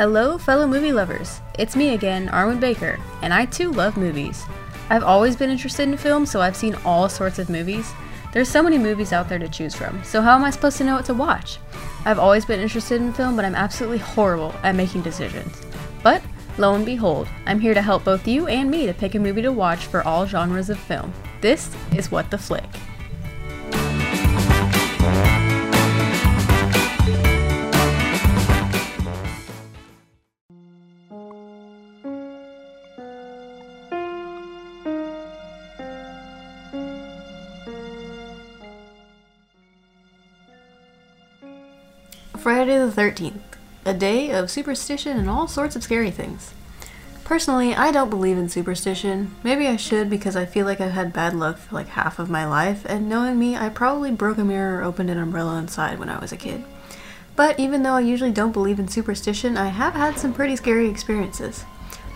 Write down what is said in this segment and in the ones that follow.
Hello, fellow movie lovers. It's me again, Arwen Baker, and I too love movies. I've always been interested in film, so I've seen all sorts of movies. There's so many movies out there to choose from, so how am I supposed to know what to watch? I've always been interested in film, but I'm absolutely horrible at making decisions. But, lo and behold, I'm here to help both you and me to pick a movie to watch for all genres of film. This is What the Flick. Friday the 13th, a day of superstition and all sorts of scary things. Personally, I don't believe in superstition. Maybe I should because I feel like I've had bad luck for like half of my life, and knowing me, I probably broke a mirror or opened an umbrella inside when I was a kid. But even though I usually don't believe in superstition, I have had some pretty scary experiences.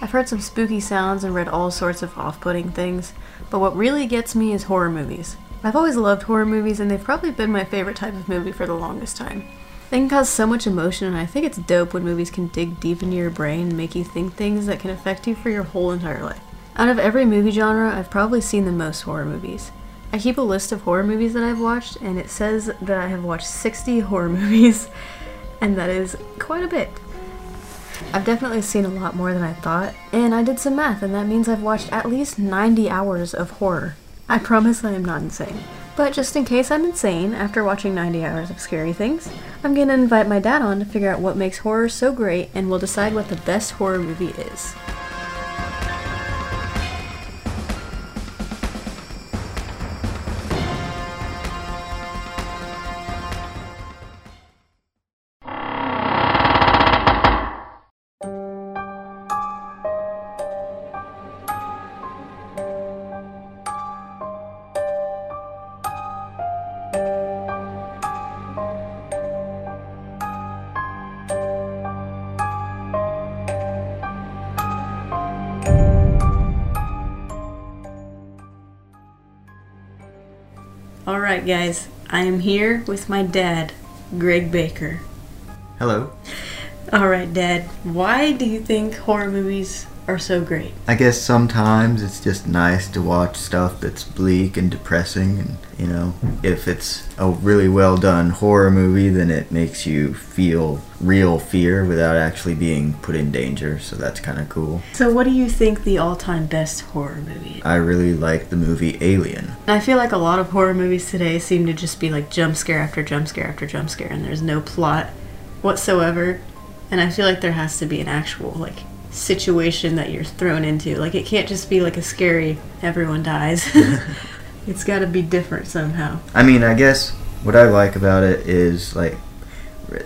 I've heard some spooky sounds and read all sorts of off putting things, but what really gets me is horror movies. I've always loved horror movies, and they've probably been my favorite type of movie for the longest time. They can cause so much emotion, and I think it's dope when movies can dig deep into your brain and make you think things that can affect you for your whole entire life. Out of every movie genre, I've probably seen the most horror movies. I keep a list of horror movies that I've watched, and it says that I have watched 60 horror movies, and that is quite a bit. I've definitely seen a lot more than I thought, and I did some math, and that means I've watched at least 90 hours of horror. I promise I am not insane. But just in case I'm insane after watching 90 hours of scary things, I'm gonna invite my dad on to figure out what makes horror so great and we'll decide what the best horror movie is. Alright, guys, I am here with my dad, Greg Baker. Hello. Alright, Dad, why do you think horror movies are so great? I guess sometimes it's just nice to watch stuff that's bleak and depressing, and you know, if it's a really well done horror movie, then it makes you feel real fear without actually being put in danger, so that's kind of cool. So, what do you think the all time best horror movie is? I really like the movie Alien. I feel like a lot of horror movies today seem to just be like jump scare after jump scare after jump scare, and there's no plot whatsoever. And I feel like there has to be an actual, like, situation that you're thrown into. Like, it can't just be like a scary, everyone dies. it's gotta be different somehow. I mean, I guess what I like about it is like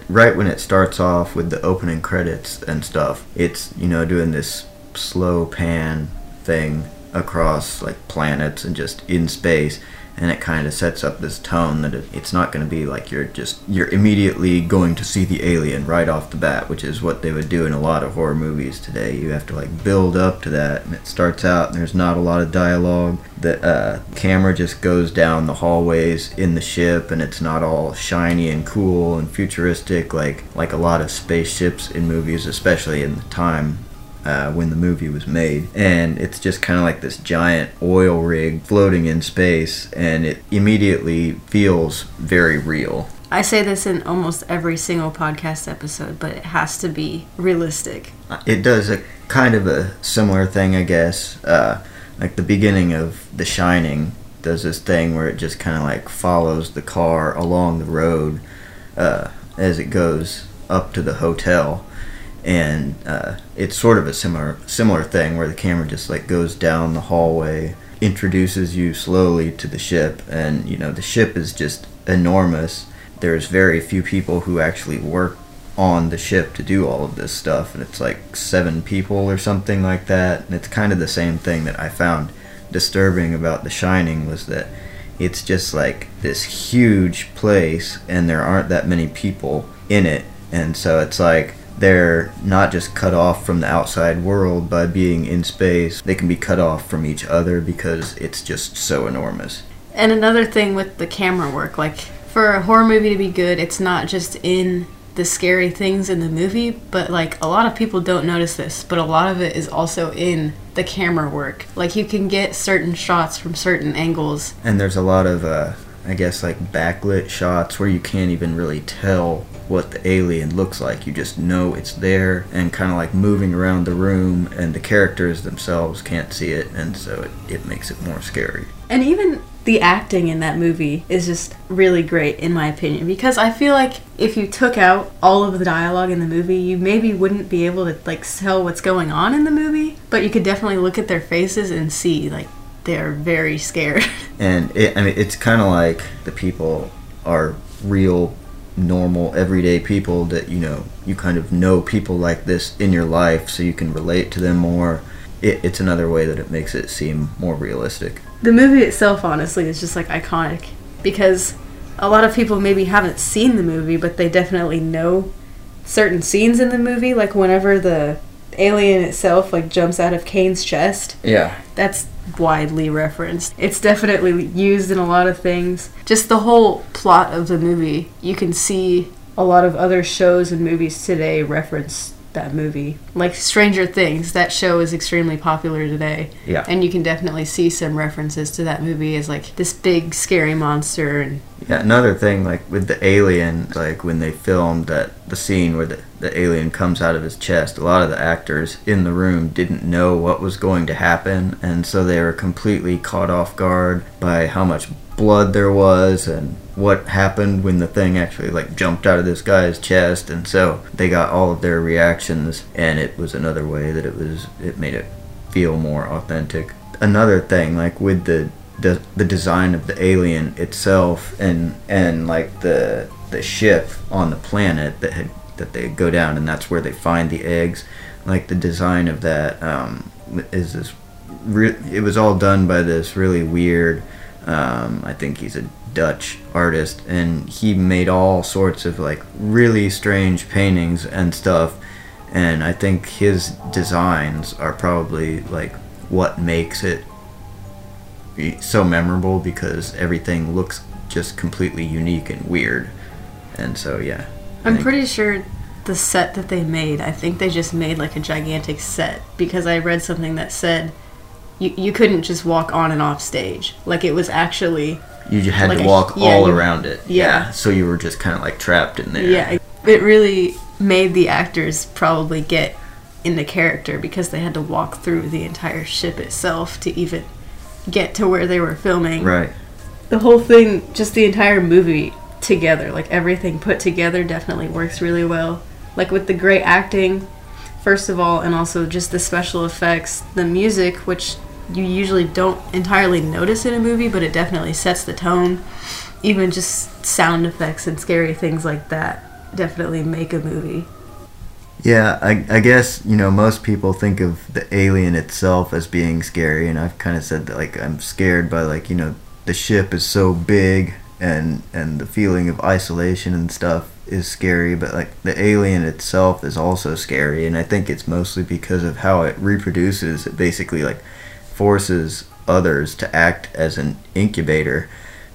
right when it starts off with the opening credits and stuff, it's you know doing this slow pan thing across like planets and just in space and it kind of sets up this tone that it, it's not going to be like you're just you're immediately going to see the alien right off the bat which is what they would do in a lot of horror movies today. You have to like build up to that and it starts out and there's not a lot of dialogue. The uh, camera just goes down the hallways in the ship and it's not all shiny and cool and futuristic like like a lot of spaceships in movies especially in the time uh, when the movie was made. And it's just kind of like this giant oil rig floating in space, and it immediately feels very real. I say this in almost every single podcast episode, but it has to be realistic. It does a kind of a similar thing, I guess. Uh, like the beginning of The Shining does this thing where it just kind of like follows the car along the road uh, as it goes up to the hotel and uh, it's sort of a similar similar thing where the camera just like goes down the hallway introduces you slowly to the ship and you know the ship is just enormous. There's very few people who actually work on the ship to do all of this stuff and it's like seven people or something like that. And it's kind of the same thing that i found disturbing about the shining was that it's just like this huge place and there aren't that many people in it. And so it's like they're not just cut off from the outside world by being in space they can be cut off from each other because it's just so enormous And another thing with the camera work, like for a horror movie to be good, it's not just in the scary things in the movie, but like a lot of people don't notice this, but a lot of it is also in the camera work. Like you can get certain shots from certain angles. And there's a lot of, uh, I guess, like backlit shots where you can't even really tell what the alien looks like. You just know it's there and kind of like moving around the room, and the characters themselves can't see it, and so it, it makes it more scary. And even the acting in that movie is just really great in my opinion because I feel like if you took out all of the dialogue in the movie, you maybe wouldn't be able to like tell what's going on in the movie, but you could definitely look at their faces and see like they're very scared. And it, I mean, it's kind of like the people are real, normal, everyday people that you know. You kind of know people like this in your life, so you can relate to them more. It, it's another way that it makes it seem more realistic. The movie itself, honestly, is just like iconic because a lot of people maybe haven't seen the movie, but they definitely know certain scenes in the movie. Like whenever the alien itself like jumps out of Kane's chest, Yeah. that's widely referenced. It's definitely used in a lot of things. Just the whole plot of the movie, you can see a lot of other shows and movies today reference that movie. Like Stranger Things, that show is extremely popular today. Yeah. And you can definitely see some references to that movie as like this big scary monster and Yeah, another thing, like with the alien, like when they filmed that the scene where the, the alien comes out of his chest, a lot of the actors in the room didn't know what was going to happen, and so they were completely caught off guard by how much blood there was and what happened when the thing actually like jumped out of this guy's chest. And so they got all of their reactions and it was another way that it was it made it feel more authentic. Another thing like with the the, the design of the alien itself and and like the the ship on the planet that had that they go down and that's where they find the eggs like the design of that um, is this re- it was all done by this really weird um, I think he's a Dutch artist and he made all sorts of like really strange paintings and stuff and I think his designs are probably like what makes it so memorable because everything looks just completely unique and weird. And so yeah. I I'm pretty sure the set that they made, I think they just made like a gigantic set because I read something that said you, you couldn't just walk on and off stage. Like it was actually you had like to a- walk yeah, all you- around it. yeah. So you were just kind of like trapped in there. yeah, it- it really made the actors probably get into character because they had to walk through the entire ship itself to even get to where they were filming. Right. the whole thing, just the entire movie together, like everything put together, definitely works really well. Like with the great acting, first of all, and also just the special effects, the music, which you usually don't entirely notice in a movie, but it definitely sets the tone. Even just sound effects and scary things like that definitely make a movie. Yeah, I, I guess you know most people think of the alien itself as being scary, and I've kind of said that like I'm scared by like you know the ship is so big and and the feeling of isolation and stuff is scary, but like the alien itself is also scary, and I think it's mostly because of how it reproduces. It basically like forces others to act as an incubator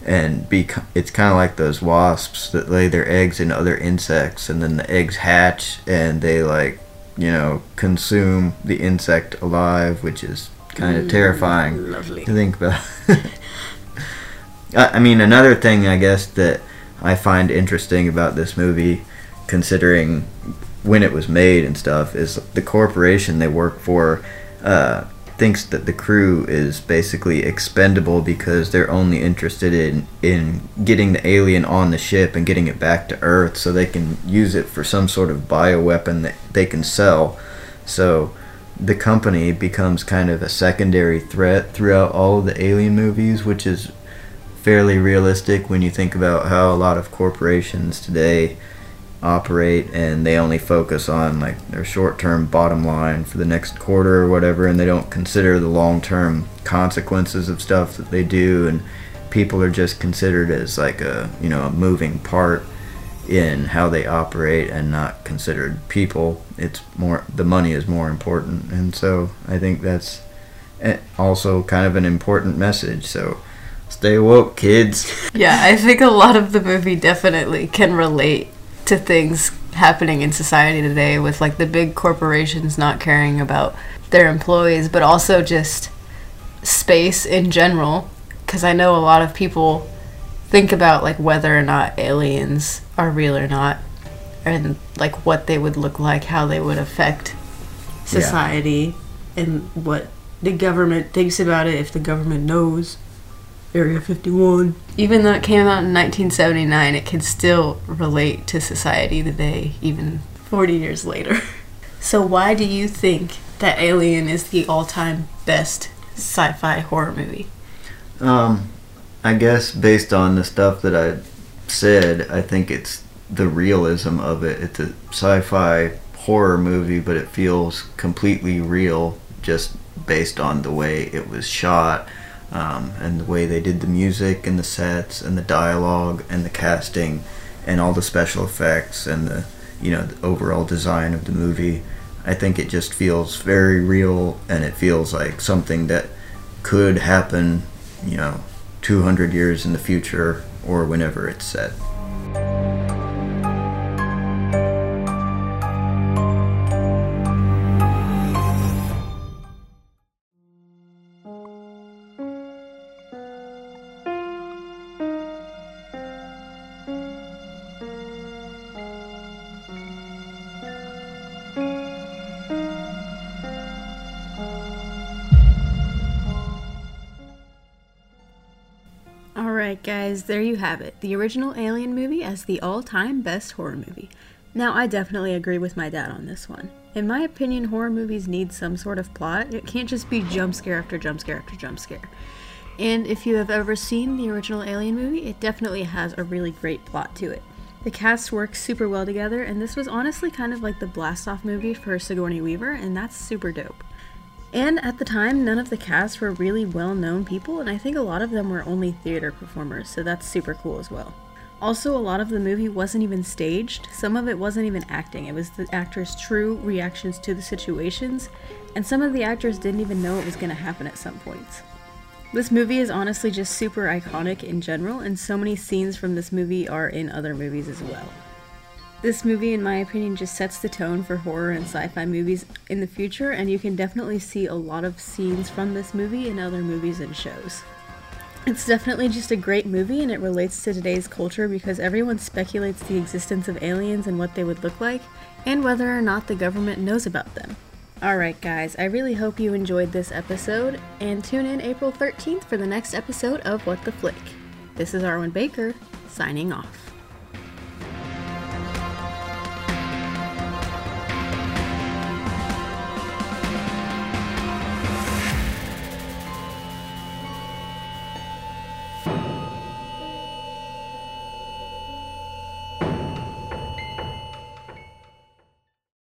and be it's kind of like those wasps that lay their eggs in other insects and then the eggs hatch and they like you know consume the insect alive which is kind of terrifying Lovely. to think about I I mean another thing I guess that I find interesting about this movie considering when it was made and stuff is the corporation they work for uh, thinks that the crew is basically expendable because they're only interested in in getting the alien on the ship and getting it back to Earth so they can use it for some sort of bioweapon that they can sell. So the company becomes kind of a secondary threat throughout all of the alien movies, which is fairly realistic when you think about how a lot of corporations today operate and they only focus on like their short-term bottom line for the next quarter or whatever and they don't consider the long-term consequences of stuff that they do and people are just considered as like a you know a moving part in how they operate and not considered people. It's more the money is more important and so i think that's eh, also kind of an important message so stay woke kids. Yeah, I think a lot of the movie definitely can relate to things happening in society today with like the big corporations not caring about their employees, but also just space in general. Because I know a lot of people think about like whether or not aliens are real or not, and like what they would look like, how they would affect society, and what the government thinks about it if the government knows. Area 51. Even though it came out in 1979, it can still relate to society today, even 40 years later. So, why do you think that Alien is the all time best sci fi horror movie? Um, I guess based on the stuff that I said, I think it's the realism of it. It's a sci-fi horror movie, but it feels completely real just based on the way it was shot um, and the way they did the music and the sets and the dialogue and the casting and all the special effects and the you know the overall design of the movie. I think it just feels very real and it feels like something that could happen, you know, 200 years in the future or whenever it's set. Alright, guys, there you have it. The original Alien movie as the all time best horror movie. Now, I definitely agree with my dad on this one. In my opinion, horror movies need some sort of plot. It can't just be jump scare after jump scare after jump scare. And if you have ever seen the original Alien movie, it definitely has a really great plot to it. The cast works super well together, and this was honestly kind of like the blast off movie for Sigourney Weaver, and that's super dope. And at the time, none of the cast were really well known people, and I think a lot of them were only theater performers, so that's super cool as well. Also, a lot of the movie wasn't even staged, some of it wasn't even acting, it was the actors' true reactions to the situations, and some of the actors didn't even know it was going to happen at some points. This movie is honestly just super iconic in general, and so many scenes from this movie are in other movies as well. This movie, in my opinion, just sets the tone for horror and sci fi movies in the future, and you can definitely see a lot of scenes from this movie in other movies and shows. It's definitely just a great movie, and it relates to today's culture because everyone speculates the existence of aliens and what they would look like, and whether or not the government knows about them. Alright, guys, I really hope you enjoyed this episode, and tune in April 13th for the next episode of What the Flick. This is Arwen Baker, signing off.